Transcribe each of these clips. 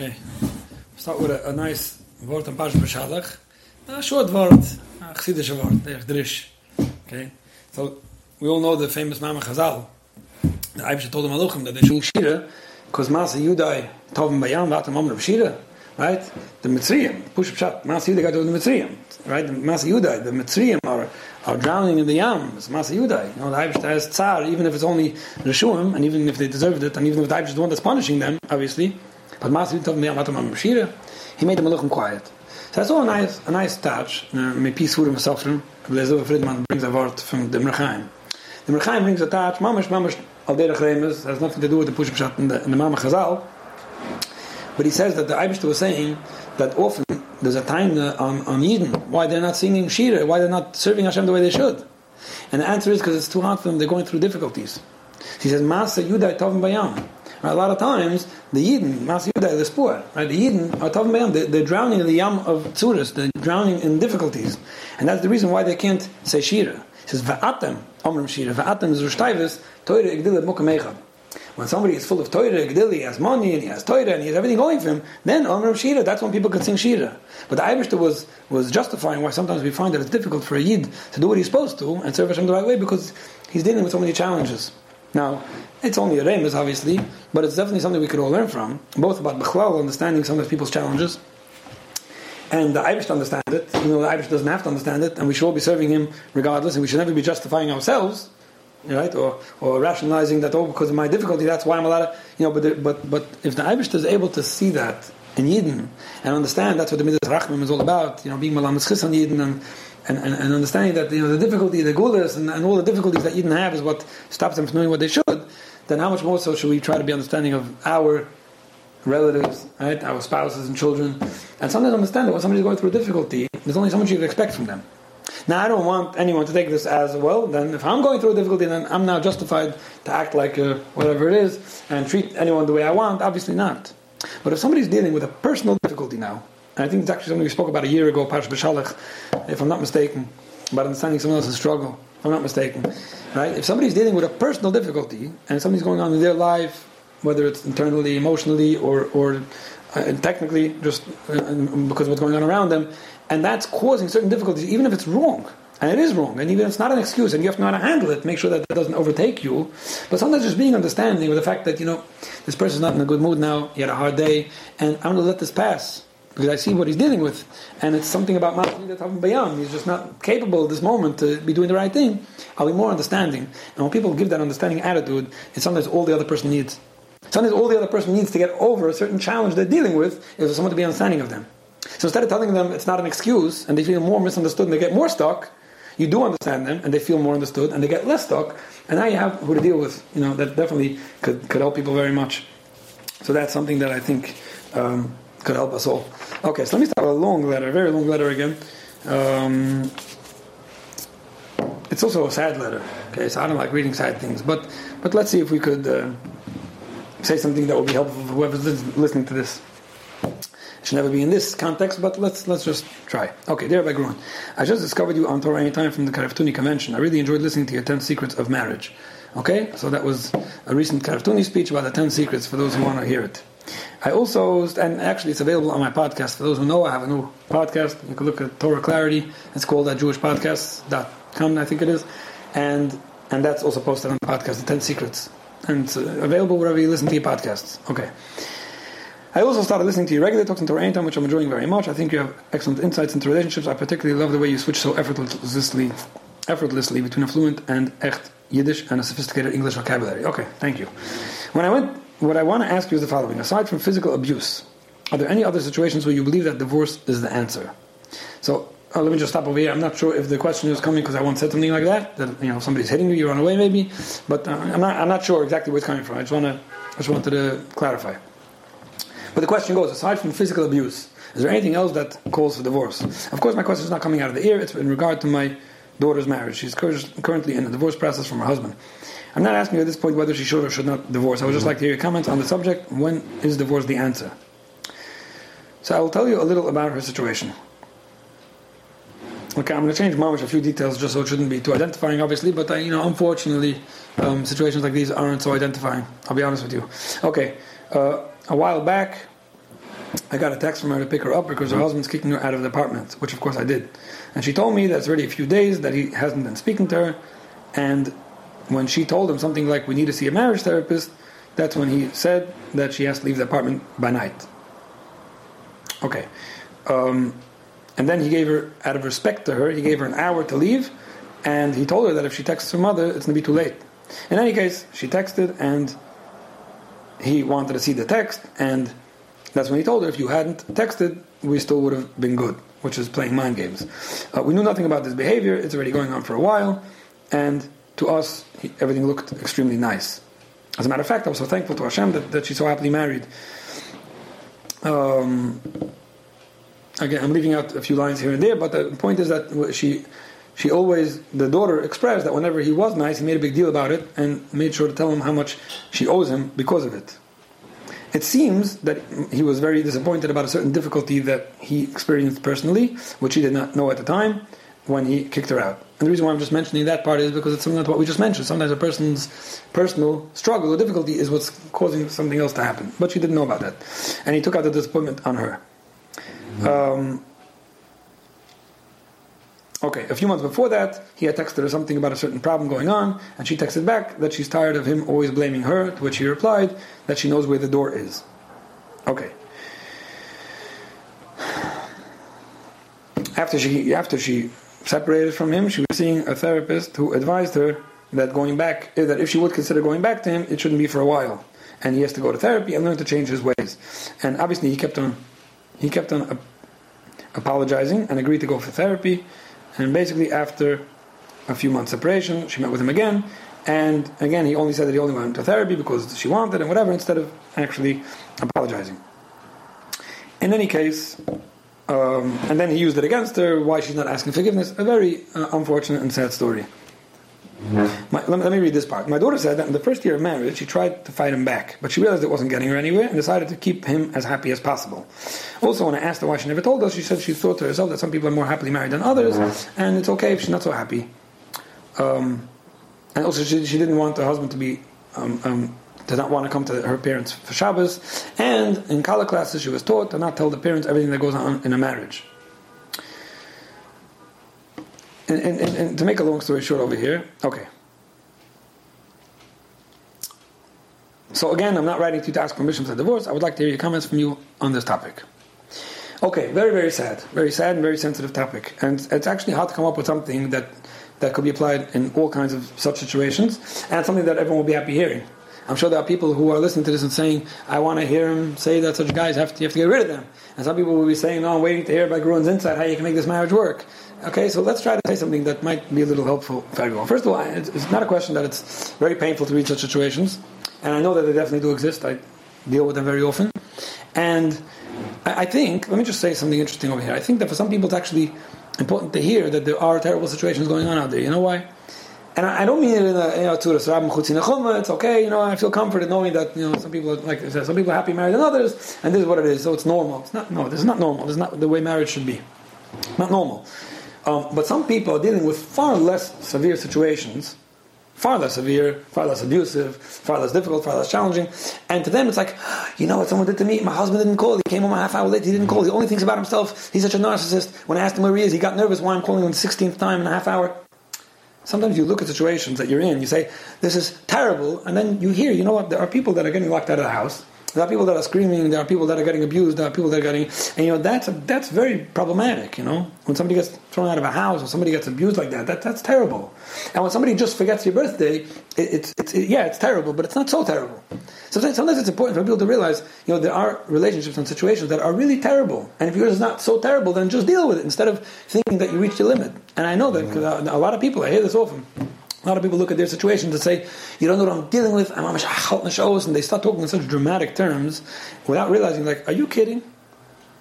Okay. Start with a, a nice word on Pash Beshalach. A short word, eh, a chsidische word, der drish. Okay. So, we all know the famous Mama Chazal. The Aibish told him Aluchim that they should Shira, because Masa Yudai Tovim Bayam Vatam of Shira. Right? The Mitzrayim, push up shot, Masa Yudai got to the Mitzrayim. Right? The Masa Yudai, the Mitzrayim are, are drowning in the Yam. It's Masa Yudai. You know, the Aibish has Tsar, even if it's only Rishuim, and even if they deserved it, and even if the Aibish is the one that's punishing them, obviously, but Tovim Bayam Vatam Amr of Shira, he made the Maluchim quiet. So that's all a nice, a nice touch. Uh, May peace for him, Sofrim. Blazer Friedman brings a word from the Merchaim. The Merchaim brings a touch, mamash, mamash, al derech remes, has nothing to do with the push in the, in the Mama. But he says that the Eibishter was saying that often there's a time on, on Eden why they're not singing Shira, why they're not serving Hashem the way they should. And the answer is because it's too hard for them, they're going through difficulties. He says, Masa Yudai Tovim Bayam. Right, a lot of times, the Yidden, Masa Yudai, the Spur, right, the Yidden are Tovim Bayam, they're, they're drowning in the Yam of Tzuris, they're drowning in difficulties. And that's the reason why they can't say Shira. He says, Va'atem, Omrim Shira, Va'atem is Rushtaivis, Teure Igdile Mukam when somebody is full of Torah, Gdili, he has money, and he has Torah, and he has everything going for him, then Omer Shira, that's when people could sing Shira. But the Eibishter was, was justifying why sometimes we find that it's difficult for a Yid to do what he's supposed to and serve Hashem the right way because he's dealing with so many challenges. Now, it's only a remus, obviously, but it's definitely something we could all learn from, both about Bechlal, understanding some of people's challenges, and the Aibish understand it, you know, the Aibish doesn't have to understand it, and we should all be serving him regardless, and we should never be justifying ourselves right? Or, or rationalizing that, oh, because of my difficulty, that's why I'm allowed to, you know, but, but, but if the Aibish is able to see that in Yidden and understand that's what the Midas Rachmim is all about, you know, being Malam Chis on Yidden and, and, and, and, understanding that, you know, the difficulty, the gulas and, and all the difficulties that Yidden have is what stops them from knowing what they should, then how much more so should we try to be understanding of our relatives, right, our spouses and children, and sometimes understand that when somebody's going through a difficulty, there's only so much you can expect from them. Now, I don't want anyone to take this as well. Then, if I'm going through a difficulty, then I'm now justified to act like uh, whatever it is and treat anyone the way I want. Obviously, not. But if somebody's dealing with a personal difficulty now, and I think it's actually something we spoke about a year ago, Parsh B'Shalach, if I'm not mistaken, about understanding someone else's struggle, if I'm not mistaken, right? If somebody's dealing with a personal difficulty and something's going on in their life, whether it's internally, emotionally, or or uh, technically, just uh, because of what's going on around them, and that's causing certain difficulties, even if it's wrong. And it is wrong, and even if it's not an excuse, and you have to know how to handle it, make sure that it doesn't overtake you. But sometimes just being understanding with the fact that, you know, this person's not in a good mood now, he had a hard day, and I'm going to let this pass because I see what he's dealing with, and it's something about Bayam. He's just not capable at this moment to be doing the right thing. I'll be more understanding. And when people give that understanding attitude, it's sometimes all the other person needs. Sometimes all the other person needs to get over a certain challenge they're dealing with is for someone to be understanding of them. So instead of telling them it's not an excuse and they feel more misunderstood and they get more stuck, you do understand them and they feel more understood and they get less stuck, and now you have who to deal with. You know that definitely could, could help people very much. So that's something that I think um, could help us all. Okay, so let me start with a long letter, very long letter again. Um, it's also a sad letter. Okay, so I don't like reading sad things, but but let's see if we could uh, say something that will be helpful for whoever's listening to this. It should never be in this context, but let's let's just try. Okay, there by Grun. I just discovered you on Torah Anytime from the Karaftuni convention. I really enjoyed listening to your 10 secrets of marriage. Okay, so that was a recent Karaftuni speech about the 10 secrets for those who want to hear it. I also, and actually it's available on my podcast. For those who know, I have a new podcast. You can look at Torah Clarity. It's called at jewishpodcast.com, I think it is. And and that's also posted on the podcast, The 10 Secrets. And it's uh, available wherever you listen to your podcasts. Okay. I also started listening to your regular talks in Torah Anytime, which I'm enjoying very much. I think you have excellent insights into relationships. I particularly love the way you switch so effortlessly, effortlessly between a fluent and echt Yiddish and a sophisticated English vocabulary. Okay, thank you. When I went, what I want to ask you is the following: Aside from physical abuse, are there any other situations where you believe that divorce is the answer? So uh, let me just stop over here. I'm not sure if the question is coming because I once said something like that. That you know somebody's hitting you, you run away, maybe. But uh, I'm not. I'm not sure exactly where it's coming from. I just want to. I just wanted to clarify. But the question goes: aside from physical abuse, is there anything else that calls for divorce? Of course, my question is not coming out of the ear. It's in regard to my daughter's marriage. She's currently in a divorce process from her husband. I'm not asking you at this point whether she should or should not divorce. I would just like to hear your comments on the subject. When is divorce the answer? So I will tell you a little about her situation. Okay, I'm going to change mamish a few details just so it shouldn't be too identifying, obviously. But uh, you know, unfortunately, um, situations like these aren't so identifying. I'll be honest with you. Okay, uh, a while back, I got a text from her to pick her up because her husband's kicking her out of the apartment, which of course I did. And she told me that it's already a few days that he hasn't been speaking to her. And when she told him something like, We need to see a marriage therapist, that's when he said that she has to leave the apartment by night. Okay. Um, and then he gave her, out of respect to her, he gave her an hour to leave. And he told her that if she texts her mother, it's going to be too late. In any case, she texted and he wanted to see the text. And that's when he told her, if you hadn't texted, we still would have been good, which is playing mind games. Uh, we knew nothing about this behavior. It's already going on for a while. And to us, everything looked extremely nice. As a matter of fact, I was so thankful to Hashem that, that she's so happily married. Um, again, I'm leaving out a few lines here and there, but the point is that she, she always, the daughter expressed that whenever he was nice, he made a big deal about it and made sure to tell him how much she owes him because of it. It seems that he was very disappointed about a certain difficulty that he experienced personally, which he did not know at the time when he kicked her out. And the reason why I'm just mentioning that part is because it's similar to what we just mentioned. Sometimes a person's personal struggle or difficulty is what's causing something else to happen. But she didn't know about that. And he took out the disappointment on her. Um, okay, a few months before that, he had texted her something about a certain problem going on, and she texted back that she's tired of him always blaming her, to which he replied that she knows where the door is. Okay. After she, after she separated from him, she was seeing a therapist who advised her that going back, eh, that if she would consider going back to him, it shouldn't be for a while, and he has to go to therapy and learn to change his ways. And obviously, he kept on, he kept on apologizing and agreed to go for therapy. And basically, after a few months separation, she met with him again, and again, he only said that he only went to therapy because she wanted and whatever, instead of actually apologizing. In any case, um, and then he used it against her, why she's not asking forgiveness. A very uh, unfortunate and sad story. My, let, me, let, me read this part. My daughter said that in the first year of marriage, she tried to fight him back, but she realized it wasn't getting her anywhere and decided to keep him as happy as possible. Also, when I asked her why she never told us, she said she thought to herself that some people are more happily married than others, and it's okay if she's not so happy. Um, and also, she, she, didn't want her husband to be um, um, did not want to come to her parents for Shabbos, and in college classes she was taught to not tell the parents everything that goes on in a marriage. And, and, and, and to make a long story short over here, okay. So again, I'm not writing to you to ask permission for the divorce. I would like to hear your comments from you on this topic. Okay, very, very sad. Very sad and very sensitive topic. And it's actually hard to come up with something that, that could be applied in all kinds of such situations, and something that everyone will be happy hearing. I'm sure there are people who are listening to this and saying, I want to hear him say that such guys have to, you have to get rid of them. And some people will be saying, no, I'm waiting to hear about Grun's insight, how you can make this marriage work. Okay, so let's try to say something that might be a little helpful for everyone. First of all, it's not a question that it's very painful to read such situations, and I know that they definitely do exist. I deal with them very often. And I think, let me just say something interesting over here. I think that for some people it's actually important to hear that there are terrible situations going on out there. You know why? And I, I, don't mean it in a you know to a It's okay, you know. I feel comforted knowing that you know some people like I said, some people are happy married than others, and this is what it is. So it's normal. It's not no. This is not normal. This is not the way marriage should be. Not normal. Um, but some people are dealing with far less severe situations, far less severe, far less abusive, far less difficult, far less challenging. And to them, it's like, you know what someone did to me? My husband didn't call. He came home a half hour late. He didn't call. He only thinks about himself. He's such a narcissist. When I asked him where he is, he got nervous. Why I'm calling him the 16th time in a half hour. Sometimes you look at situations that you're in, you say, this is terrible, and then you hear, you know what, there are people that are getting locked out of the house. There are people that are screaming, there are people that are getting abused, there are people that are getting, and you know, that's, a, that's very problematic, you know. When somebody gets thrown out of a house or somebody gets abused like that, that that's terrible. And when somebody just forgets your birthday, it, it's, it's it, yeah, it's terrible, but it's not so terrible. Sometimes, sometimes it's important for people to realize, you know, there are relationships and situations that are really terrible. And if yours is not so terrible, then just deal with it instead of thinking that you reached your limit. And I know that because a lot of people, I hear this often. A lot of people look at their situations and say, "You don't know what I'm dealing with." I'm and they start talking in such dramatic terms without realizing, like, "Are you kidding?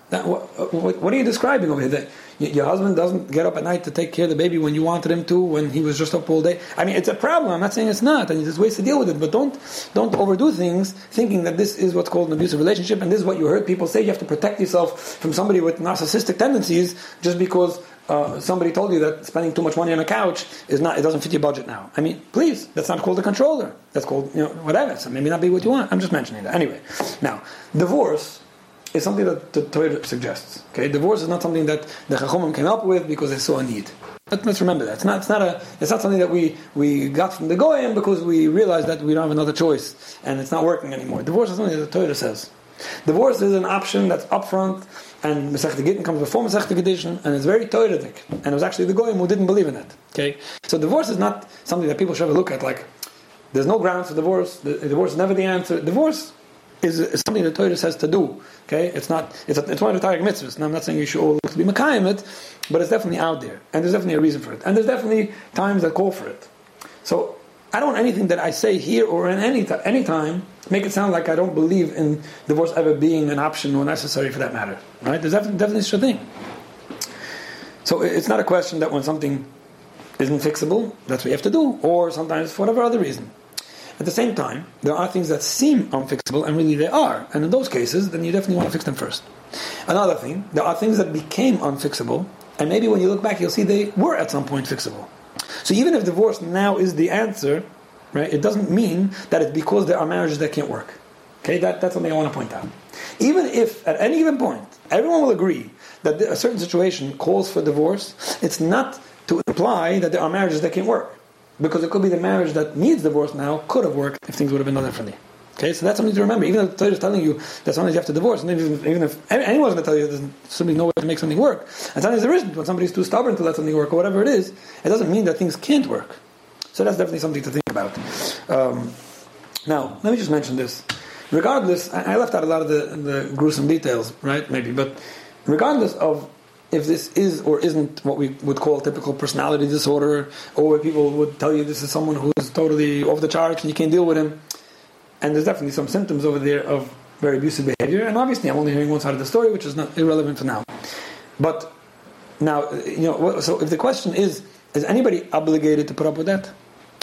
That, what, what, what, are you describing over here? That your husband doesn't get up at night to take care of the baby when you wanted him to, when he was just up all day. I mean, it's a problem. I'm not saying it's not, and there's ways to deal with it. But don't don't overdo things, thinking that this is what's called an abusive relationship, and this is what you heard people say. You have to protect yourself from somebody with narcissistic tendencies just because uh, somebody told you that spending too much money on a couch is not it doesn't fit your budget now. I mean, please, that's not called a controller. That's called you know whatever. So maybe not be what you want. I'm just mentioning that anyway. Now, divorce is something that the Torah suggests. Okay, divorce is not something that the Chachomim came up with because they saw a need. Let, us remember that it's not, it's not a it's not something that we, we got from the goyim because we realized that we don't have another choice and it's not working anymore. Divorce is something that the Torah says. Divorce is an option that's upfront, and Masechta Gittin comes before Masechta Kedushin, and it's very Toiradik. And it was actually the goyim who didn't believe in it. Okay, so divorce is not something that people should ever look at like there's no grounds for divorce. The, divorce is never the answer. Divorce is, is something the Torah says to do. Okay, it's not. It's, a, it's one of the Taryag mitzvahs. Now I'm not saying you should all look to be Makayim it, but it's definitely out there, and there's definitely a reason for it, and there's definitely times that call for it. So I don't want anything that I say here or in any t- any time make it sound like I don't believe in divorce ever being an option or necessary for that matter. Right? There's definitely, definitely such a thing. So it's not a question that when something isn't fixable, that's what you have to do, or sometimes for whatever other reason. At the same time, there are things that seem unfixable, and really they are. And in those cases, then you definitely want to fix them first. Another thing, there are things that became unfixable, and maybe when you look back, you'll see they were at some point fixable. So even if divorce now is the answer, right, it doesn't mean that it's because there are marriages that can't work. Okay, that, that's something I want to point out. Even if at any given point everyone will agree that a certain situation calls for divorce, it's not to imply that there are marriages that can't work. Because it could be the marriage that needs divorce now could have worked if things would have been done differently. Okay, so that's something to remember. Even if the Torah is telling you that sometimes you have to divorce, and even, if anyone's going to tell you there's simply no way to make something work, and sometimes there isn't, when somebody's too stubborn to let something work, or whatever it is, it doesn't mean that things can't work. So that's definitely something to think about. Um, now, let me just mention this. Regardless, I left out a lot of the, the gruesome details, right? Maybe, but regardless of if this is or isn't what we would call typical personality disorder, or where people would tell you this is someone who's totally off the charts and you can't deal with him, and there's definitely some symptoms over there of very abusive behavior. And obviously, I'm only hearing one side of the story, which is not irrelevant for now. But now, you know, so if the question is, is anybody obligated to put up with that?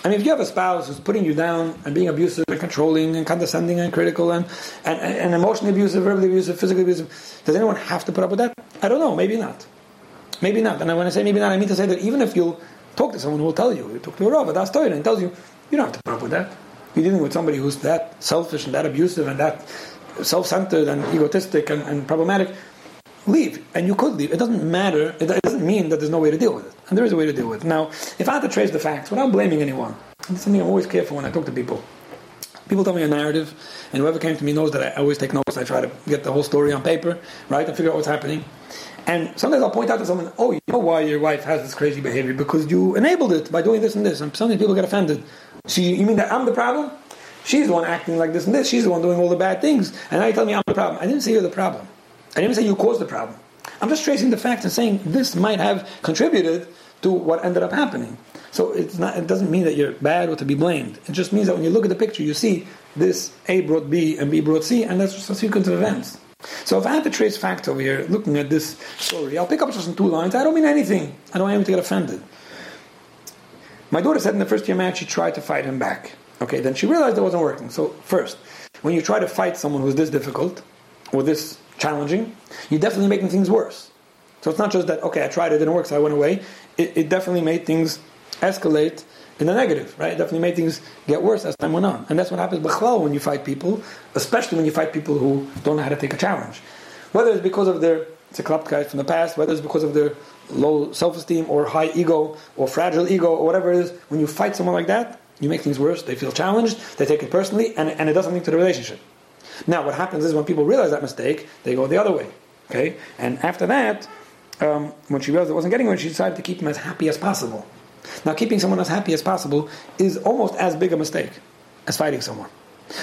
I mean, if you have a spouse who's putting you down and being abusive and controlling and condescending and critical and, and, and emotionally abusive, verbally abusive, physically abusive, does anyone have to put up with that? I don't know. Maybe not. Maybe not. And when I say maybe not, I mean to say that even if you talk to someone who will tell you, you talk to a Rav, that's Torah, and tells you, you don't have to put up with that. You're dealing with somebody who's that selfish and that abusive and that self-centered and egotistic and, and problematic. Leave, and you could leave. It doesn't matter. It doesn't mean that there's no way to deal with it, and there is a way to deal with it. Now, if I had to trace the facts without blaming anyone, it's something I'm always careful when I talk to people. People tell me a narrative, and whoever came to me knows that I always take notes. I try to get the whole story on paper, right, and figure out what's happening. And sometimes I'll point out to someone, oh, you know why your wife has this crazy behavior? Because you enabled it by doing this and this. And sometimes people get offended. You, you mean that I'm the problem? She's the one acting like this and this. She's the one doing all the bad things. And now you tell me I'm the problem. I didn't say you're the problem. I didn't say you caused the problem. I'm just tracing the facts and saying this might have contributed to what ended up happening. So it's not, it doesn't mean that you're bad or to be blamed. It just means that when you look at the picture, you see this A brought B and B brought C, and that's just a sequence of events. So if I had to trace facts over here, looking at this story, I'll pick up just in two lines. I don't mean anything. I don't want anyone to get offended. My daughter said in the first year marriage, she tried to fight him back. Okay, then she realized it wasn't working. So first, when you try to fight someone who's this difficult or this challenging, you're definitely making things worse. So it's not just that, okay, I tried, it didn't work, so I went away. It, it definitely made things escalate in the negative, right? It definitely made things get worse as time went on. And that's what happens when you fight people, especially when you fight people who don't know how to take a challenge. Whether it's because of their it's a guys from the past, whether it's because of their low self-esteem or high ego or fragile ego or whatever it is, when you fight someone like that, you make things worse, they feel challenged, they take it personally, and, and it does something to the relationship. Now, what happens is when people realize that mistake, they go the other way. Okay? And after that, um, when she realized it wasn't getting one, she decided to keep him as happy as possible. Now, keeping someone as happy as possible is almost as big a mistake as fighting someone.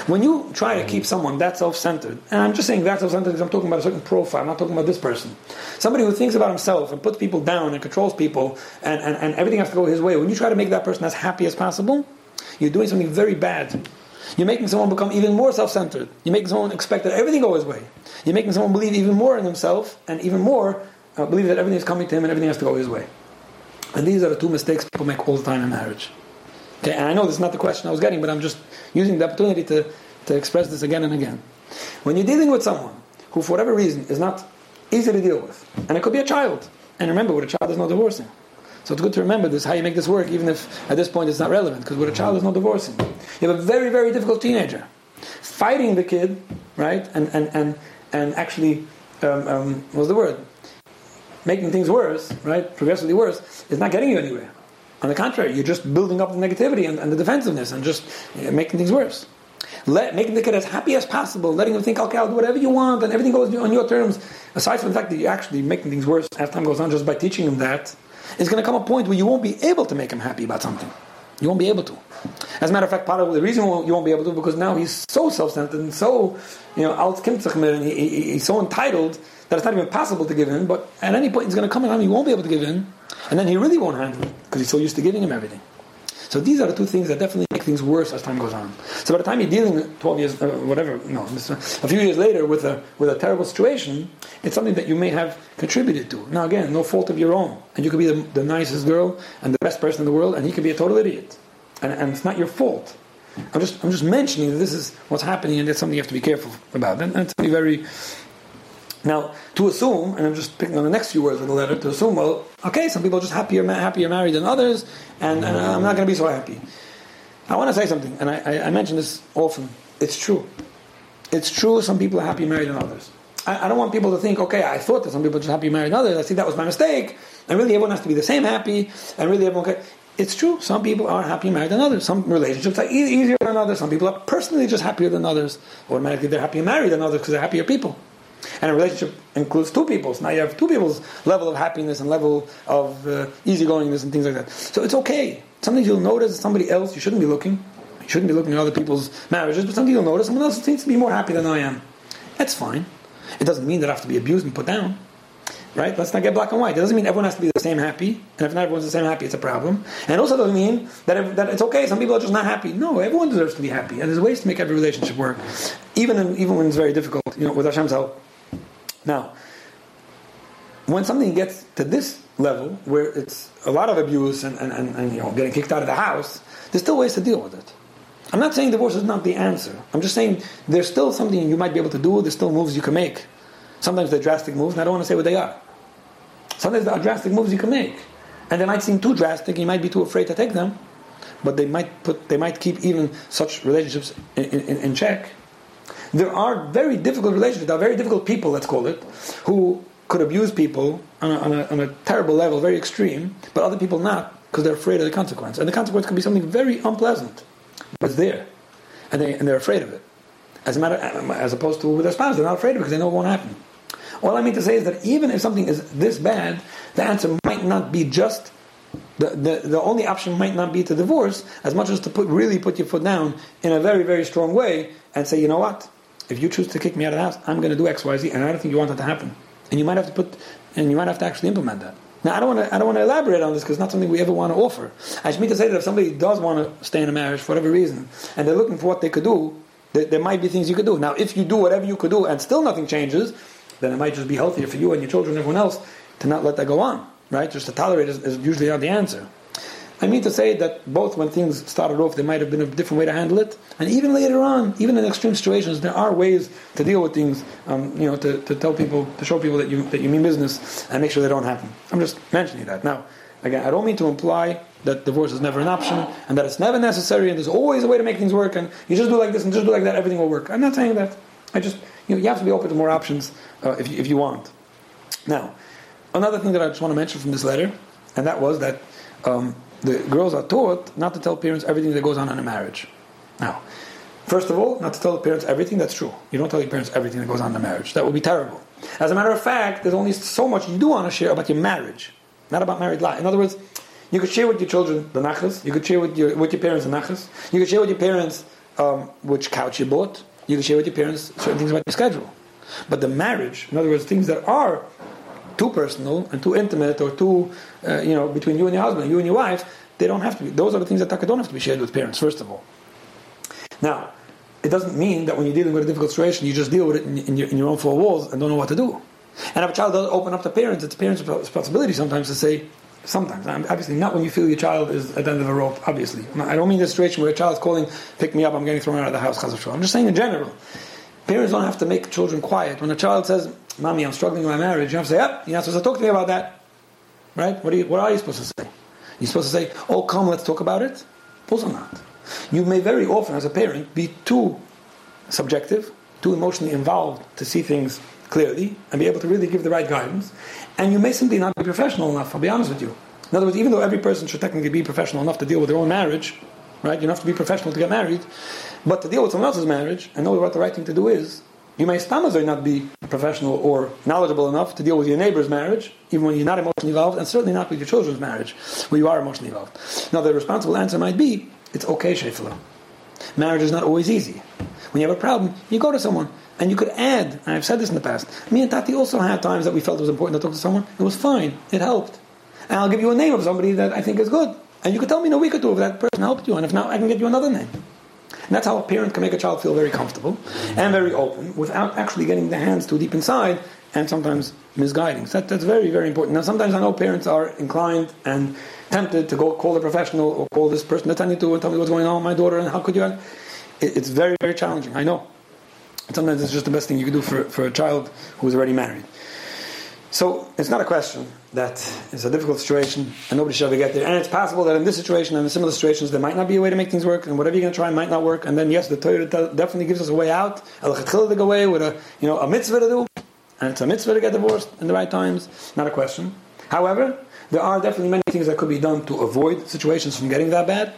When you try to keep someone that self-centered, and I'm just saying that self-centered because I'm talking about a certain profile, I'm not talking about this person. Somebody who thinks about himself and puts people down and controls people and, and, and everything has to go his way. When you try to make that person as happy as possible, you're doing something very bad. You're making someone become even more self-centered. You're making someone expect that everything go his way. You're making someone believe even more in himself and even more uh, believe that everything is coming to him and everything has to go his way. And these are the two mistakes people make all the time in marriage. Okay, and I know this is not the question I was getting, but I'm just using the opportunity to, to express this again and again. When you're dealing with someone who, for whatever reason, is not easy to deal with, and it could be a child, and remember, with a child, there's no divorcing. So it's good to remember this, how you make this work, even if at this point it's not relevant, because with a child, there's no divorcing. You have a very, very difficult teenager. Fighting the kid, right, and, and, and, and actually, um, um, what's the word? Making things worse, right? Progressively worse, is not getting you anywhere. On the contrary, you're just building up the negativity and, and the defensiveness and just you know, making things worse. Let, making the kid as happy as possible, letting him think, okay, I'll do whatever you want, and everything goes on your terms. Aside from the fact that you're actually making things worse as time goes on just by teaching him that, it's going to come a point where you won't be able to make him happy about something. You won't be able to. As a matter of fact, part of the reason you won't be able to because now he's so self-centered and so, you know, alt and he, he, he's so entitled that it's not even possible to give in. But at any point, he's going to come a time he won't be able to give in, and then he really won't handle it because he's so used to giving him everything. So these are the two things that definitely make things worse as time goes on. So by the time you're dealing 12 years, uh, whatever, no, a few years later with a with a terrible situation, it's something that you may have contributed to. Now again, no fault of your own, and you could be the, the nicest girl and the best person in the world, and he could be a total idiot, and, and it's not your fault. I'm just I'm just mentioning that this is what's happening, and that's something you have to be careful about, and, and be very now, to assume, and I'm just picking on the next few words of the letter, to assume, well, okay, some people are just happier, happier married than others, and, and I'm not going to be so happy. I want to say something, and I, I, I, mention this often. It's true. It's true some people are happy married than others. I, I, don't want people to think, okay, I thought that some people are just happy married than others. I think that was my mistake, and really everyone has to be the same happy, and really everyone can... It's true. Some people are happier married than others. Some relationships are e- easier than others. Some people are personally just happier than others. Automatically, they're happier married than others because they're happier people. And a relationship includes two people's. Now you have two people's level of happiness and level of uh, easygoingness and things like that. So it's okay. Something you'll notice somebody else, you shouldn't be looking. You shouldn't be looking at other people's marriages, but something you'll notice someone else seems to be more happy than I am. That's fine. It doesn't mean that I have to be abused and put down. Right? Let's not get black and white. It doesn't mean everyone has to be the same happy. And if not everyone's the same happy, it's a problem. And also doesn't mean that, that it's okay. Some people are just not happy. No, everyone deserves to be happy. And there's ways to make every relationship work. Even, in, even when it's very difficult, you know, with Hashem's help. Now, when something gets to this level, where it's a lot of abuse and, and, and, and, you know, getting kicked out of the house, there's still ways to deal with it. I'm not saying divorce is not the answer. I'm just saying there's still something you might be able to do. There's still moves you can make. Sometimes they're drastic moves, and I don't want to say what they are. Sometimes there are drastic moves you can make, and they might seem too drastic. You might be too afraid to take them, but they might put, they might keep even such relationships in, in, in check. There are very difficult relationships. There are very difficult people, let's call it, who could abuse people on a, on a, on a terrible level, very extreme, but other people not because they're afraid of the consequence. And the consequence can be something very unpleasant, but it's there, and, they, and they're afraid of it. As a matter, as opposed to with their spouse, they're not afraid of it because they know it won't happen. All I mean to say is that even if something is this bad, the answer might not be just the, the, the only option might not be to divorce as much as to put really put your foot down in a very very strong way and say you know what if you choose to kick me out of the house, I'm going to do X, Y, Z, and I don't think you want that to happen. And you might have to put, and you might have to actually implement that. Now, I don't want to, I don't want to elaborate on this because it's not something we ever want to offer. I just mean to say that if somebody does want to stay in a marriage for whatever reason, and they're looking for what they could do, there, there might be things you could do. Now, if you do whatever you could do and still nothing changes, then it might just be healthier for you and your children and everyone else to not let that go on, right? Just to tolerate is, is usually not the answer. I mean to say that both when things started off, there might have been a different way to handle it, and even later on, even in extreme situations, there are ways to deal with things. Um, you know, to, to tell people, to show people that you that you mean business, and make sure they don't happen. I'm just mentioning that now. Again, I don't mean to imply that divorce is never an option and that it's never necessary and there's always a way to make things work and you just do like this and just do like that, everything will work. I'm not saying that. I just, you know, you have to be open to more options uh, if, you, if you want. Now, another thing that I just want to mention from this letter, and that was that um, the girls are taught not to tell parents everything that goes on in a marriage. Now, first of all, not to tell the parents everything, that's true. You don't tell your parents everything that goes on in a marriage. That would be terrible. As a matter of fact, there's only so much you do want to share about your marriage, not about married life. In other words, you could share with your children the nachas, you could share with your, with your parents the nachas, you could share with your parents um, which couch you bought, you could share with your parents certain things about your schedule. But the marriage, in other words, things that are too personal and too intimate or too, uh, you know, between you and your husband, you and your wife, they don't have to be. Those are the things that don't have to be shared with parents, first of all. Now, it doesn't mean that when you're dealing with a difficult situation, you just deal with it in, in, your, in your, own four walls and don't know what to do. And if a child doesn't open up to parents, it's parents' responsibility sometimes to say, sometimes, obviously not when you feel your child is at the end of a rope, obviously. I don't mean the situation where a child is calling, pick me up, I'm getting thrown out of the house, I'm just saying in general. Parents don't have to make children quiet. When a child says, Mommy, I'm struggling in my marriage, you have to say, Yep, you're not supposed to talk to me about that. Right? What are you, what are you supposed to say? You're supposed to say, Oh, come, let's talk about it? Also not. You may very often, as a parent, be too subjective too emotionally involved to see things clearly and be able to really give the right guidance. And you may simply not be professional enough, I'll be honest with you. In other words, even though every person should technically be professional enough to deal with their own marriage, right? You don't have to be professional to get married, but to deal with someone else's marriage and know what the right thing to do is, you may stamazoi not be professional or knowledgeable enough to deal with your neighbor's marriage, even when you're not emotionally involved, and certainly not with your children's marriage, where you are emotionally involved. Now, the responsible answer might be, it's okay, Shefala. Marriage is not always easy. When you have a problem, you go to someone. And you could add, and I've said this in the past, me and Tati also had times that we felt it was important to talk to someone. It was fine. It helped. And I'll give you a name of somebody that I think is good. And you could tell me in a week or two if that person helped you. And if not, I can get you another name. And that's how a parent can make a child feel very comfortable and very open without actually getting their hands too deep inside and sometimes misguiding. So that, that's very, very important. Now, sometimes I know parents are inclined and tempted to go call a professional or call this person that's I need to and tell me what's going on with my daughter and how could you. It, it's very, very challenging. I know. Sometimes it's just the best thing you can do for, for a child who's already married. So it's not a question that it's a difficult situation and nobody should ever get there. And it's possible that in this situation and in similar situations there might not be a way to make things work, and whatever you're going to try might not work. And then yes, the Torah definitely gives us a way out, a to go away with a you know a mitzvah to do, and it's a mitzvah to get divorced in the right times. Not a question. However, there are definitely many things that could be done to avoid situations from getting that bad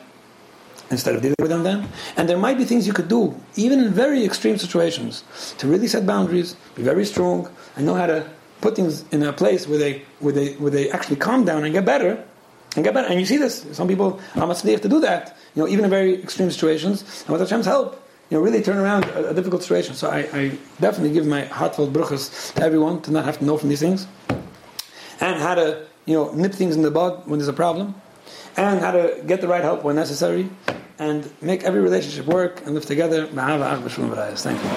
instead of dealing with them then. And there might be things you could do, even in very extreme situations, to really set boundaries, be very strong, and know how to put things in a place where they where they where they actually calm down and get better and get better. And you see this. Some people are have to do that. You know, even in very extreme situations. And with Hashem's help, you know, really turn around a, a difficult situation. So I, I, definitely give my heartfelt bruchas to everyone to not have to know from these things, and how to you know nip things in the bud when there's a problem, and how to get the right help when necessary, and make every relationship work and live together. Thank you.